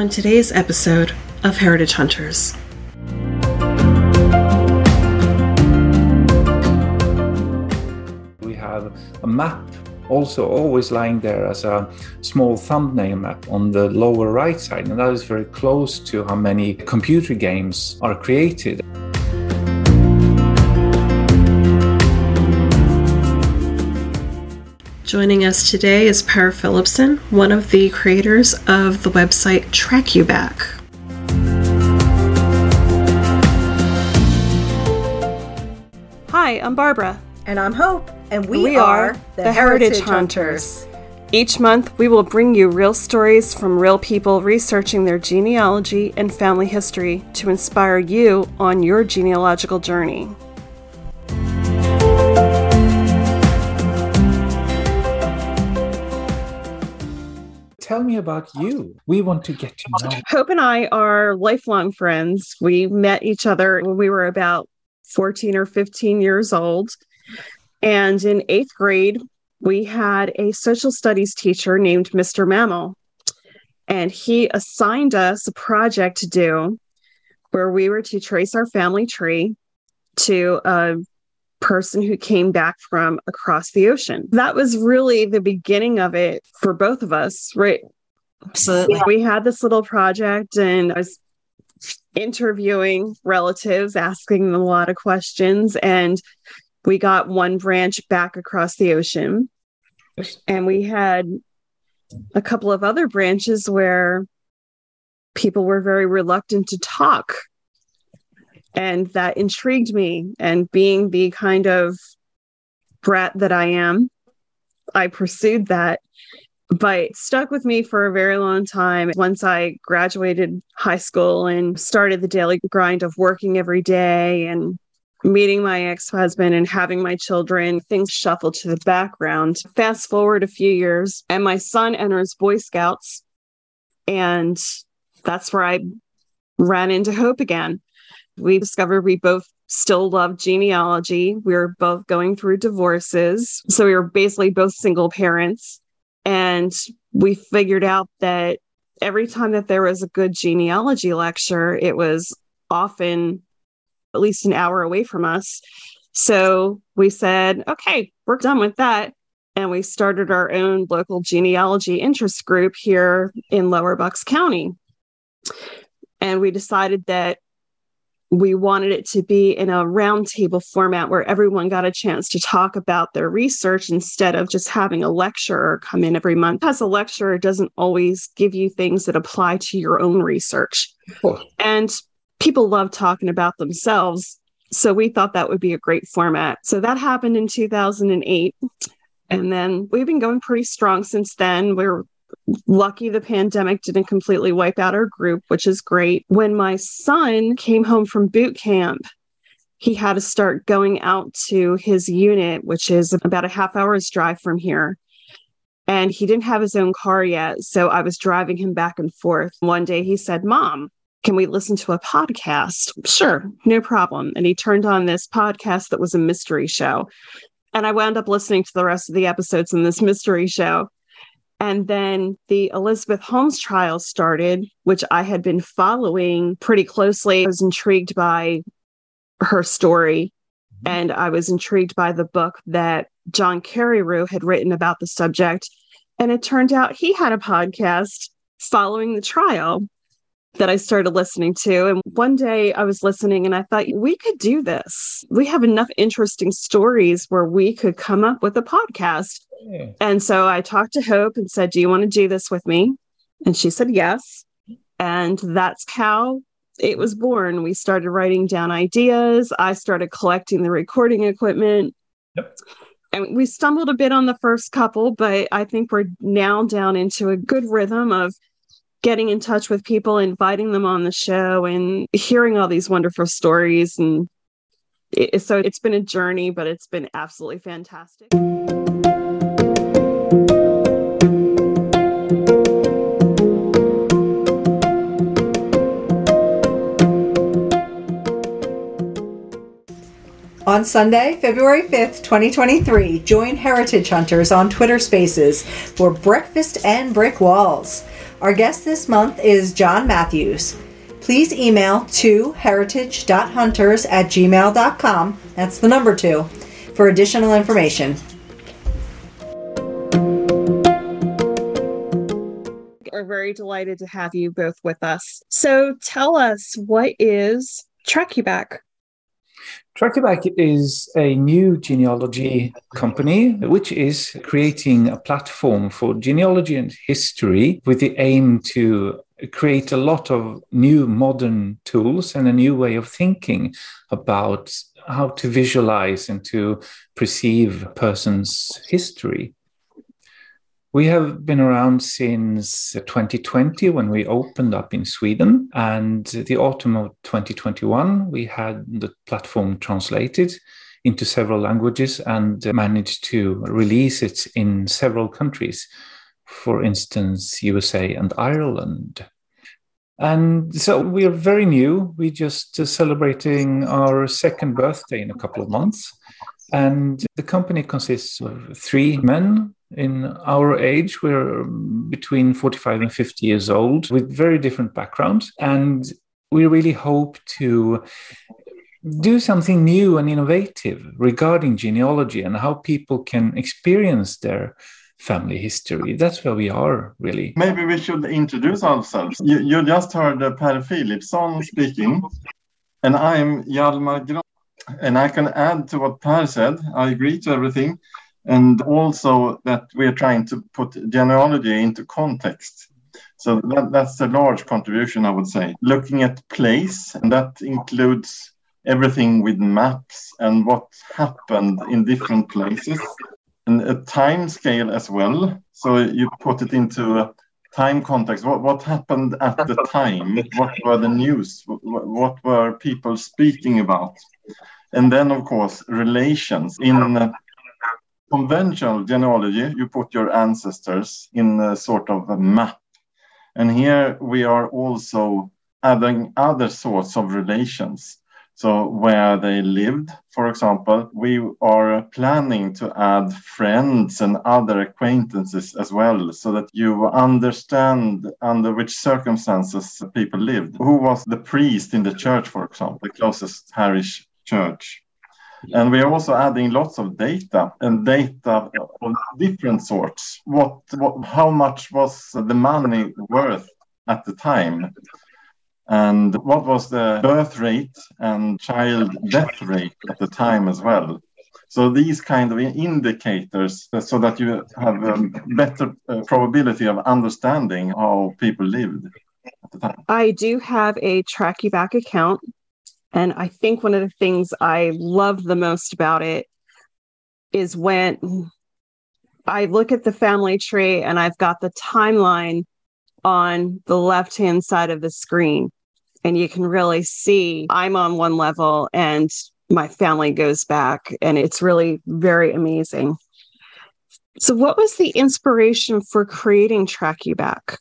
on today's episode of Heritage Hunters. We have a map also always lying there as a small thumbnail map on the lower right side, and that is very close to how many computer games are created. Joining us today is Per Filipson, one of the creators of the website Trackuback. Hi, I'm Barbara. And I'm Hope, and we, We are, the, Heritage, Hunters. Each month, we will bring you real stories from real people researching their genealogy and family history to inspire you on your genealogical journey. Tell me about you. We want to get to know. Hope and I are lifelong friends. We met each other when we were about 14 or 15 years old. And in eighth grade, we had a social studies teacher named Mr. Mammal. And he assigned us a project to do where we were to trace our family tree to a person who came back from across the ocean. That was really the beginning of it for both of us, right? Absolutely. We had this little project and I was interviewing relatives, asking them a lot of questions, and we got one branch back across the ocean. And we had a couple of other branches where people were very reluctant to talk. And that intrigued me. And being the kind of brat that I am, I pursued that but stuck with me for a very long time. Once I graduated high school and started the daily grind of working every day and meeting my ex husband and having my children, things shuffled to the background. Fast forward a few years, and my son enters Boy Scouts. And that's where I ran into Hope again. We discovered we both still loved genealogy. We were both going through divorces. So we were basically both single parents. And we figured out that every time that there was a good genealogy lecture, it was often at least an hour away from us. So we said, okay, we're done with that. And we started our own local genealogy interest group here in Lower Bucks County. And we decided that we wanted it to be in a roundtable format where everyone got a chance to talk about their research instead of just having a lecturer come in every month. As a lecturer doesn't always give you things that apply to your own research. Cool. And people love talking about themselves. So we thought that would be a great format. So that happened in 2008. And then we've been going pretty strong since then. We're lucky the pandemic didn't completely wipe out our group, which is great. When my son came home from boot camp, he had to start going out to his unit, which is about a half hour's drive from here. And he didn't have his own car yet. So I was driving him back and forth. One day he said, Mom, can we listen to a podcast? Sure, no problem. And he turned on this podcast that was a mystery show. And I wound up listening to the rest of the episodes in this mystery show. And then the Elizabeth Holmes trial started, which I had been following pretty closely. I was intrigued by her story. Mm-hmm. And I was intrigued by the book that John Carreyrou had written about the subject. And it turned out he had a podcast following the trial that I started listening to. And one day I was listening and I thought, we could do this. We have enough interesting stories where we could come up with a podcast. Yeah. And so I talked to Hope and said, Do you want to do this with me? And she said, Yes. And that's how it was born. We started writing down ideas. I started collecting the recording equipment. Yep. And we stumbled a bit on the first couple, but I think we're now down into a good rhythm of getting in touch with people, inviting them on the show, and hearing all these wonderful stories. And it, so it's been a journey, but it's been absolutely fantastic. On Sunday, February 5th, 2023, join Heritage Hunters on Twitter Spaces for breakfast and brick walls. Our guest this month is John Matthews. Please email to heritage.hunters at gmail.com, that's the number two, for additional information. We're very delighted to have you both with us. So tell us, what is Trackuback? Track is a new genealogy company which is creating a platform for genealogy and history with the aim to create a lot of new modern tools and a new way of thinking about how to visualize and to perceive a person's history. We have been around since 2020 when we opened up in Sweden. And the autumn of 2021, we had the platform translated into several languages and managed to release it in several countries, for instance, USA and Ireland. And so we are very new. We're just celebrating our second birthday in a couple of months. And the company consists of three men in our age. We're between 45 and 50 years old with very different backgrounds. And we really hope to do something new and innovative regarding genealogy and how people can experience their family history. That's where we are, really. Maybe we should introduce ourselves. You, you just heard uh, Per Filipson speaking, and I'm Hjalmar Gran. And I can add to what Per said. I agree to everything and also that we're trying to put genealogy into context. So that, that's a large contribution, I would say. Looking at place, and that includes everything with maps and what happened in different places, and a time scale as well. So you put it into a time context. What, what happened at the time? What were the news? What were people speaking about? And then, of course, relations in uh, conventional genealogy, you put your ancestors in a sort of a map. And here we are also adding other sorts of relations. So, where they lived, for example, we are planning to add friends and other acquaintances as well, so that you understand under which circumstances people lived. Who was the priest in the church, for example, the closest parish church? And we are also adding lots of data and data of different sorts. What, what, how much was the money worth at the time? And what was the birth rate and child death rate at the time as well? So these kind of indicators, so that you have a better uh, probability of understanding how people lived at the time. I do have a Trackuback account and I think one of the things I love the most about it is when I look at the family tree and I've got the timeline on the left hand side of the screen. And you can really see I'm on one level and my family goes back. And it's really very amazing. So, what was the inspiration for creating Trackuback?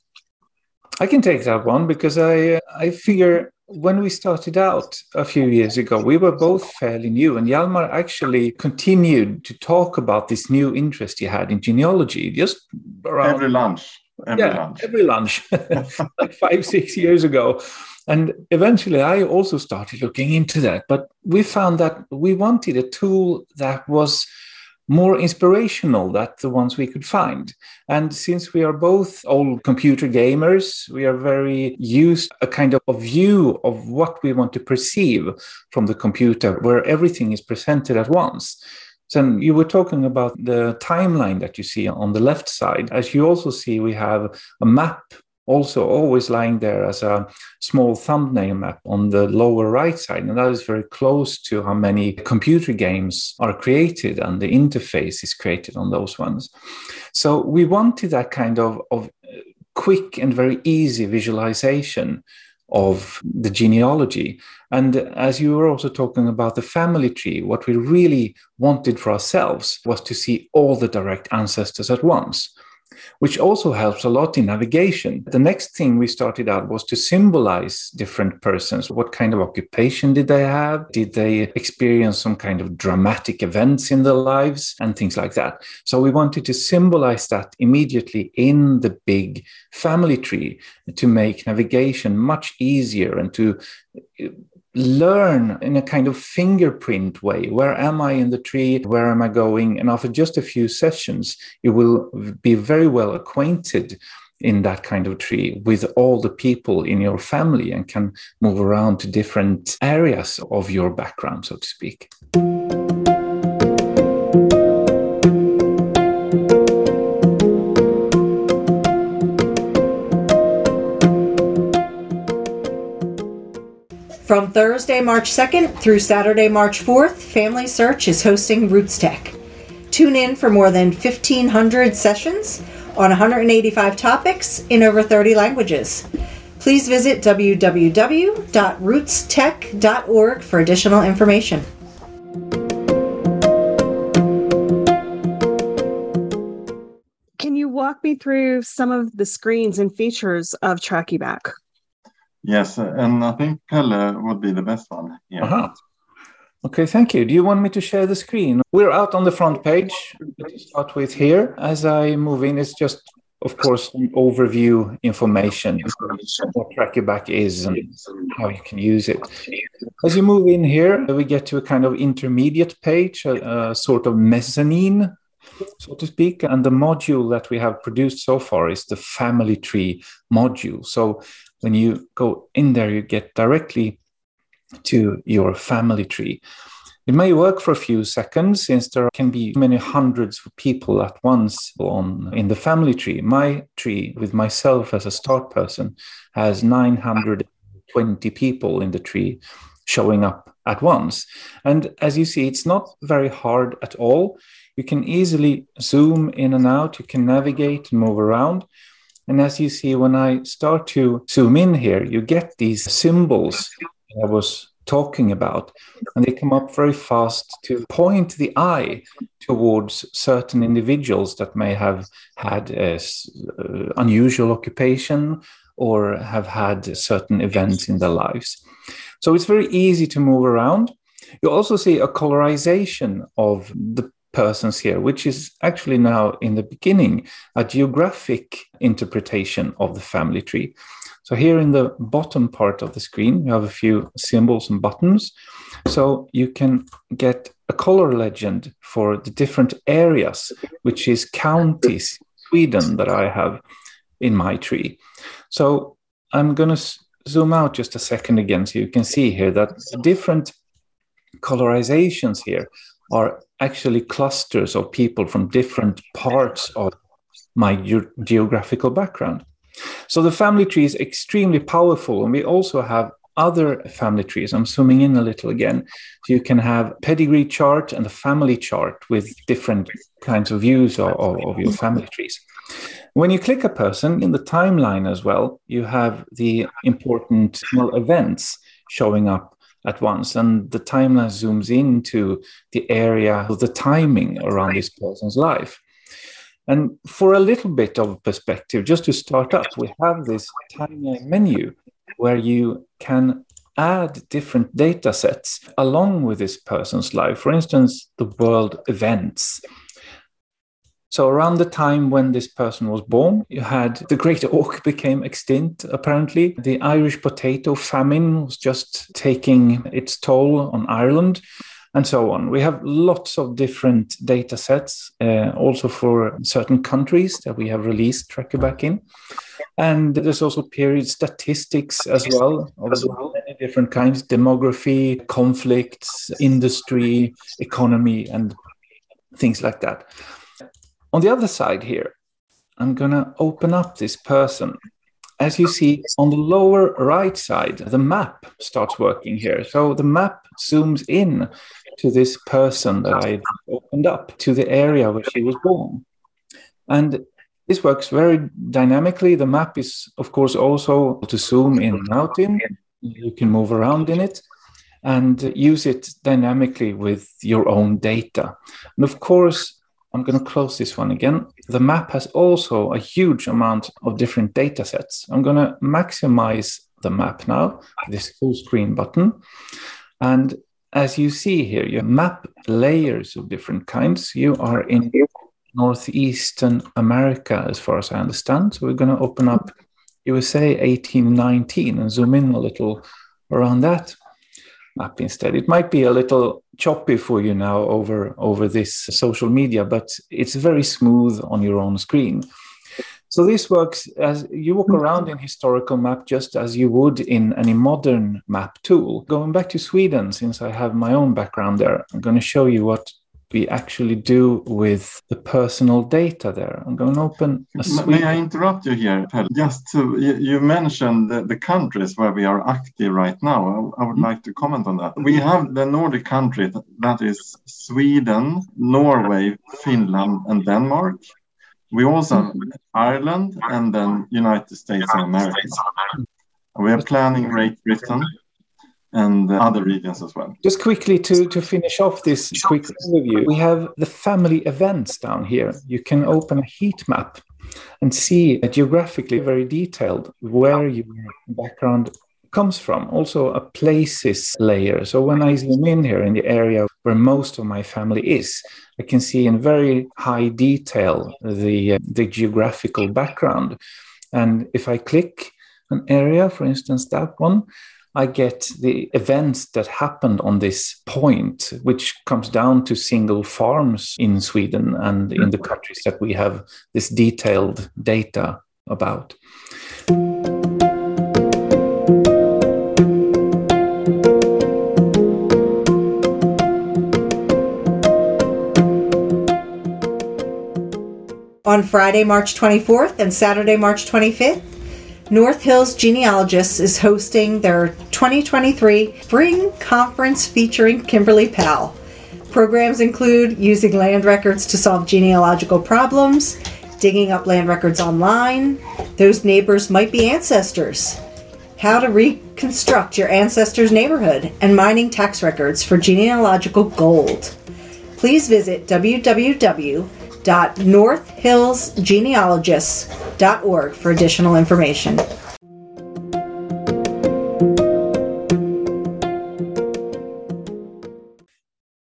I can take that one because I uh, I figure when we started out a few years ago, we were both fairly new, and Hjalmar actually continued to talk about this new interest he had in genealogy just around every lunch. Every yeah, lunch. every lunch, like five, six years ago. And eventually, I also started looking into that. But we found that we wanted a tool that was more inspirational than the ones we could find. And since we are both old computer gamers, we are very used a kind of a view of what we want to perceive from the computer, where everything is presented at once. So you were talking about the timeline that you see on the left side. As you also see, we have a map also always lying there as a small thumbnail map on the lower right side. And that is very close to how many computer games are created and the interface is created on those ones. So we wanted that kind of, of quick and very easy visualization of the genealogy. And as you were also talking about the family tree, what we really wanted for ourselves was to see all the direct ancestors at once which also helps a lot in navigation. The next thing we started out was to symbolize different persons. What kind of occupation did they have? Did they experience some kind of dramatic events in their lives and things like that? So we wanted to symbolize that immediately in the big family tree to make navigation much easier and to learn in a kind of fingerprint way. Where am i in the tree? Where am i going? And after just a few sessions you will be very well acquainted in that kind of tree with all the people in your family and can move around to different areas of your background so to speak From Thursday, March 2nd through Saturday, March 4th, FamilySearch is hosting RootsTech. Tune in for more than 1,500 sessions on 185 topics in over 30 languages. Please visit www.rootstech.org for additional information. Can you walk me through some of the screens and features of TrackYou Yes, and I think Pelle would be the best one. Yeah. Uh-huh. Okay, thank you. Do you want me to share the screen? We're out on the front page to start with here. As I move in, it's just, of course, overview information, what TrackYou is and how you can use it. As you move in here, we get to a kind of intermediate page, a, a sort of mezzanine so to speak. And the module that we have produced so far is the family tree module. So when you go in there, you get directly to your family tree. It may work for a few seconds since there can be many hundreds of people at once on in the family tree. My tree with myself as a start person has 920 people in the tree showing up at once. And as you see, it's not very hard at all. You can easily zoom in and out, you can navigate and move around. And as you see, when I start to zoom in here, you get these symbols I was talking about, and they come up very fast to point the eye towards certain individuals that may have had a uh, unusual occupation or have had certain events in their lives. So it's very easy to move around. You also see a colorization of the persons here, which is actually now in the beginning a geographic interpretation of the family tree. So here in the bottom part of the screen, you have a few symbols and buttons. So you can get a color legend for the different areas, which is counties, Sweden, that I have in my tree. So I'm going to zoom out just a second again so you can see here that different colorizations here are actually clusters of people from different parts of my ge- geographical background. So the family tree is extremely powerful, and we also have other family trees. I'm zooming in a little again. So you can have pedigree chart and a family chart with different kinds of views of, of, of your family trees. When you click a person in the timeline as well, you have the important events showing up at once. And the timeline zooms into the area of the timing around this person's life. And for a little bit of perspective, just to start up, we have this timeline menu where you can add different data sets along with this person's life. For instance, the world events. So around the time when this person was born, you had the great auk became extinct, apparently. The Irish potato famine was just taking its toll on Ireland and so on. We have lots of different data sets, uh, also for certain countries that we have released Trackuback in. And there's also period statistics as well, of many different kinds demography, conflicts, industry, economy, and things like that. On the other side here, I'm going to open up this person. As you see on the lower right side, the map starts working here. So the map zooms in to this person that I opened up to the area where she was born. And this works very dynamically. The map is, of course, also to zoom in and out in. You can move around in it and use it dynamically with your own data. And of course, I'm going to close this one again. the map has also a huge amount of different data sets. I'm going to maximize the map now, this full screen button. And as you see here, you map layers of different kinds. You are in Northeastern America, as far as I understand. So we're going to open up USA 1819 and zoom in a little around that map instead. It might be a little choppy for you now over, over this social media, but it's very smooth on your own screen. So this works as you walk mm-hmm. around in historical map just as you would in any modern map tool. Going back to Sweden, since I have my own background there, I'm going to show you what we actually do with the personal data there. I'm going to open. May I interrupt you here, Per? Just to, you, mentioned the, the, countries where we are active right now. I, I would mm-hmm. like to comment on that. We have the Nordic countries, that is Sweden, Norway, Finland, and Denmark. We also have Ireland and then United States of America. We are planning Great Britain and other regions as well. Just quickly to, to finish off this quick overview, we have the family events down here. You can open a heat map and see geographically very detailed where your background comes from. Also a places layer. So when I zoom in here in the area where most of my family is, I can see in very high detail the, the geographical background. And if I click an area, for instance, that one, I get the events that happened on this point, which comes down to single farms in Sweden and in the countries that we have this detailed data about. On Friday, March 24th and Saturday, March 25th, North Hills Genealogists is hosting their 2023 Spring Conference featuring Kimberly Powell. Programs include using land records to solve genealogical problems, digging up land records online, those neighbors might be ancestors, how to reconstruct your ancestors' neighborhood, and mining tax records for genealogical gold. Please visit www www.northhillsgenealogists.org for additional information.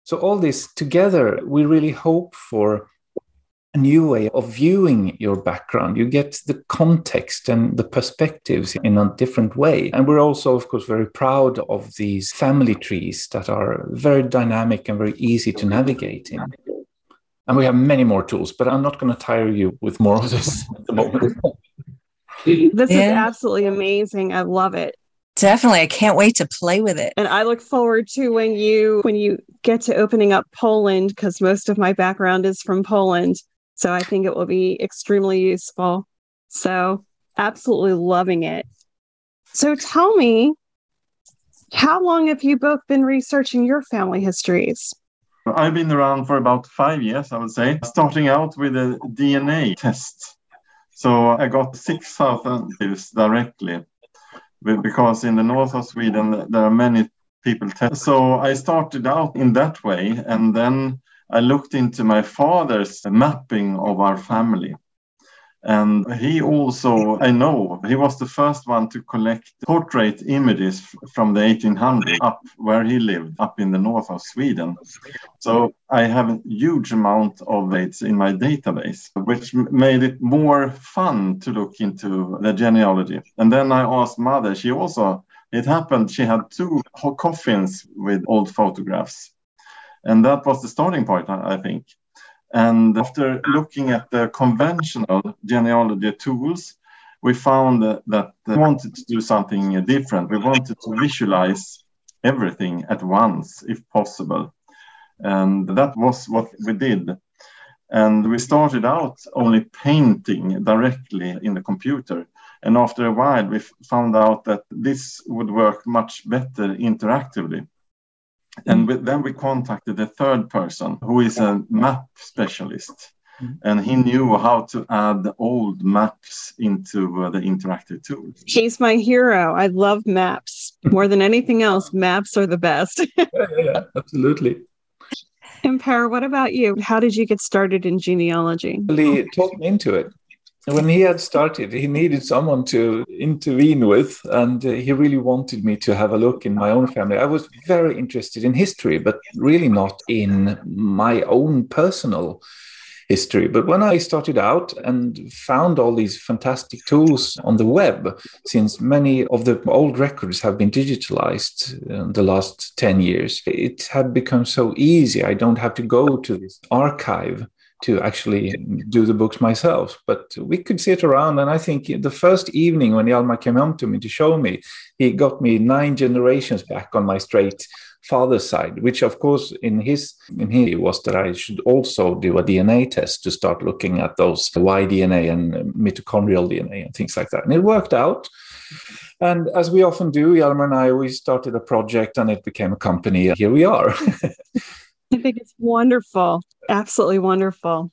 So, all this together, we really hope for a new way of viewing your background. You get the context and the perspectives in a different way. And we're also, of course, very proud of these family trees that are very dynamic and very easy to navigate in. And we have many more tools, but I'm not going to tire you with more of this at the moment. this yeah. is absolutely amazing. I love it. Definitely. I can't wait to play with it. And I look forward to when you when you get to opening up Poland because most of my background is from Poland. So I think it will be extremely useful. So absolutely loving it. So tell me, how long have you both been researching your family histories? I've been around for about five years, I would say, starting out with a DNA test. So I got 6,000 views directly because in the north of Sweden, there are many people test. So I started out in that way. And then I looked into my father's mapping of our family. And he also, I know, he was the first one to collect portrait images from the 1800s up where he lived, up in the north of Sweden. So I have a huge amount of dates in my database, which made it more fun to look into the genealogy. And then I asked mother, she also, it happened, she had two coffins with old photographs. And that was the starting point, I think. And after looking at the conventional genealogy tools, we found that we wanted to do something different. We wanted to visualize everything at once, if possible. And that was what we did. And we started out only painting directly in the computer. And after a while, we found out that this would work much better interactively. And we, then we contacted a third person who is a map specialist. Mm-hmm. And he knew how to add old maps into uh, the interactive tools. He's my hero. I love maps more than anything else. Maps are the best. yeah, yeah, absolutely. And what about you? How did you get started in genealogy? He talked me into it. When he had started, he needed someone to intervene with, and uh, he really wanted me to have a look in my own family. I was very interested in history, but really not in my own personal history. But when I started out and found all these fantastic tools on the web, since many of the old records have been digitalized in the last 10 years, it had become so easy. I don't have to go to this archive to actually do the books myself. But we could sit around, and I think the first evening when Hjalmar came home to me to show me, he got me nine generations back on my straight father's side, which of course in his in he was that I should also do a DNA test to start looking at those Y DNA and mitochondrial DNA and things like that. And it worked out. And as we often do, Hjalmar and I, we started a project and it became a company. Here we are. Think it's wonderful. Absolutely wonderful.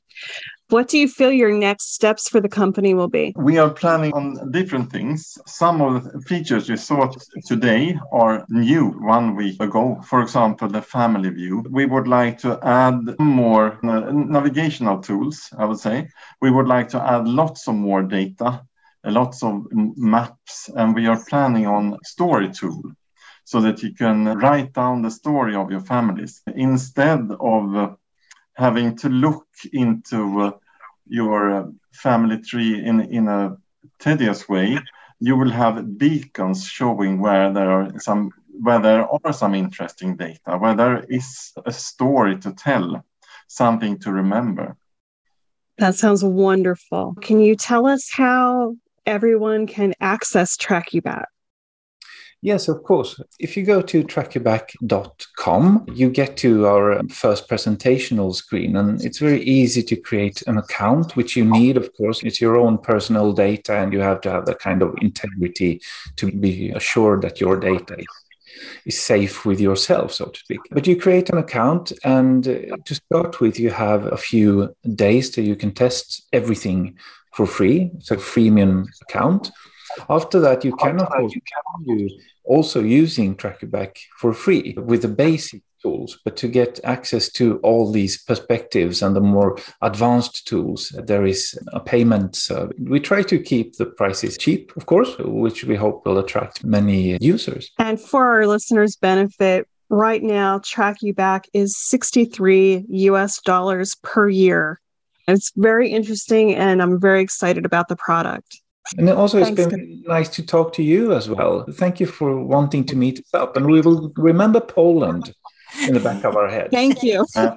What do you feel your next steps for the company will be? We are planning on different things. Some of the features you saw today are new one week ago. For example, the family view. We would like to add more uh, navigational tools, I would say. We would like to add lots of more data, lots of maps, and we are planning on story tool so that you can write down the story of your families instead of having to look into uh, your uh, family tree in, in a tedious way, you will have beacons showing where there are some where there are some interesting data, where there is a story to tell, something to remember. That sounds wonderful. Can you tell us how everyone can access Trackuback? Yes, of course. If you go to trackuback.com, you get to our first presentational screen, and it's very easy to create an account, which you need, of course. It's your own personal data, and you have to have that kind of integrity to be assured that your data is safe with yourself, so to speak. But you create an account, and uh, to start with, you have a few days that you can test everything for free. It's a freemium account. After that, you can, of course, you also using Trackuback for free with the basic tools. But to get access to all these perspectives and the more advanced tools, there is a payment. Uh, we try to keep the prices cheap, of course, which we hope will attract many users. And for our listeners' benefit, right now, Trackuback is 63 US dollars per year. It's very interesting, and I'm very excited about the product. And also, Thanks. it's been nice to talk to you as well. Thank you for wanting to meet us up. And we will remember Poland in the back of our head. Thank you. Uh,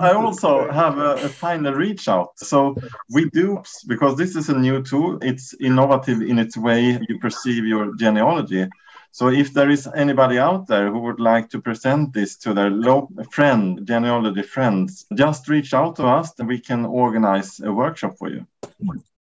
I, also have a, a, final reach out. So we do, because this is a new tool, it's innovative in its way you perceive your genealogy. So if there is anybody out there who would like to present this to their low friend, genealogy friends, just reach out to us and we can organize a workshop for you.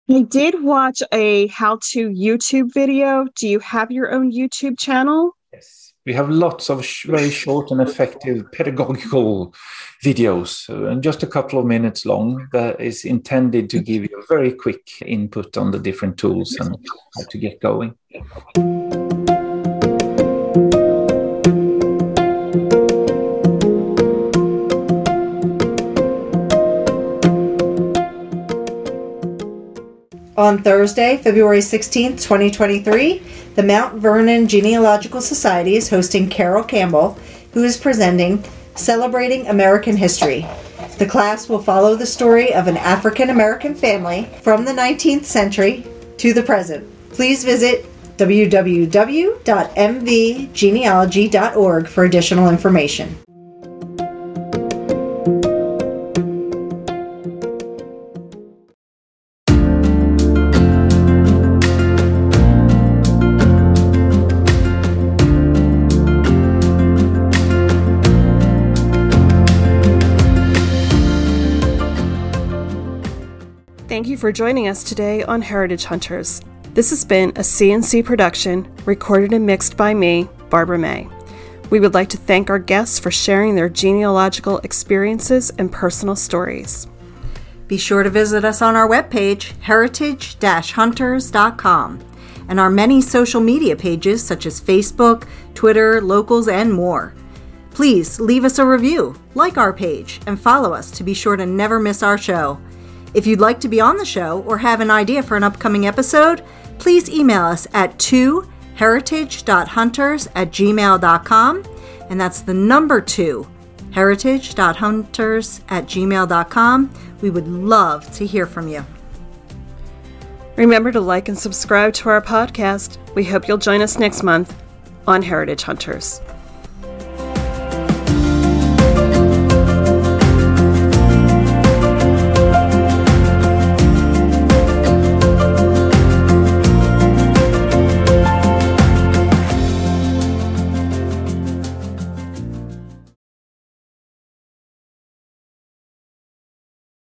I did watch a how to YouTube video. Do you have your own YouTube channel? Yes. We have lots of sh- very short and effective pedagogical videos, uh, and just a couple of minutes long, that is intended to give you a very quick input on the different tools and how to get going. On Thursday, February 16, 2023, the Mount Vernon Genealogical Society is hosting Carol Campbell, who is presenting Celebrating American History. The class will follow the story of an African American family from the 19th century to the present. Please visit www.mvgenealogy.org for additional information. For joining us today on Heritage Hunters. This has been a CNC production, recorded and mixed by me, Barbara May. We would like to thank our guests for sharing their genealogical experiences and personal stories. Be sure to visit us on our webpage, heritage hunters.com, and our many social media pages such as Facebook, Twitter, Locals, and more. Please leave us a review, like our page, and follow us to be sure to never miss our show. If you'd like to be on the show or have an idea for an upcoming episode, please email us at 2heritage.hunters at gmail.com, and that's the number 2, heritage.hunters at gmail.com. We would love to hear from you. Remember to like and subscribe to our podcast. We hope you'll join us next month on Heritage Hunters.